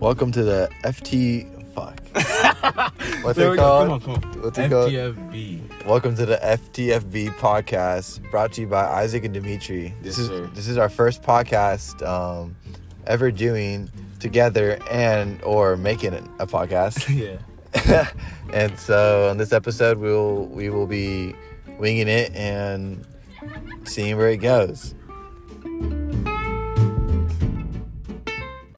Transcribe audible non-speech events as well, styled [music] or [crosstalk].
Welcome to the FT. Fuck. [laughs] What's There it called? Come on, come on. What's it called? FTFB. Welcome to the FTFB podcast, brought to you by Isaac and Dimitri. This Yes, is sir. this is our first podcast um, ever doing together and or making it a podcast. [laughs] yeah. [laughs] and so on this episode, we'll we will be winging it and seeing where it goes.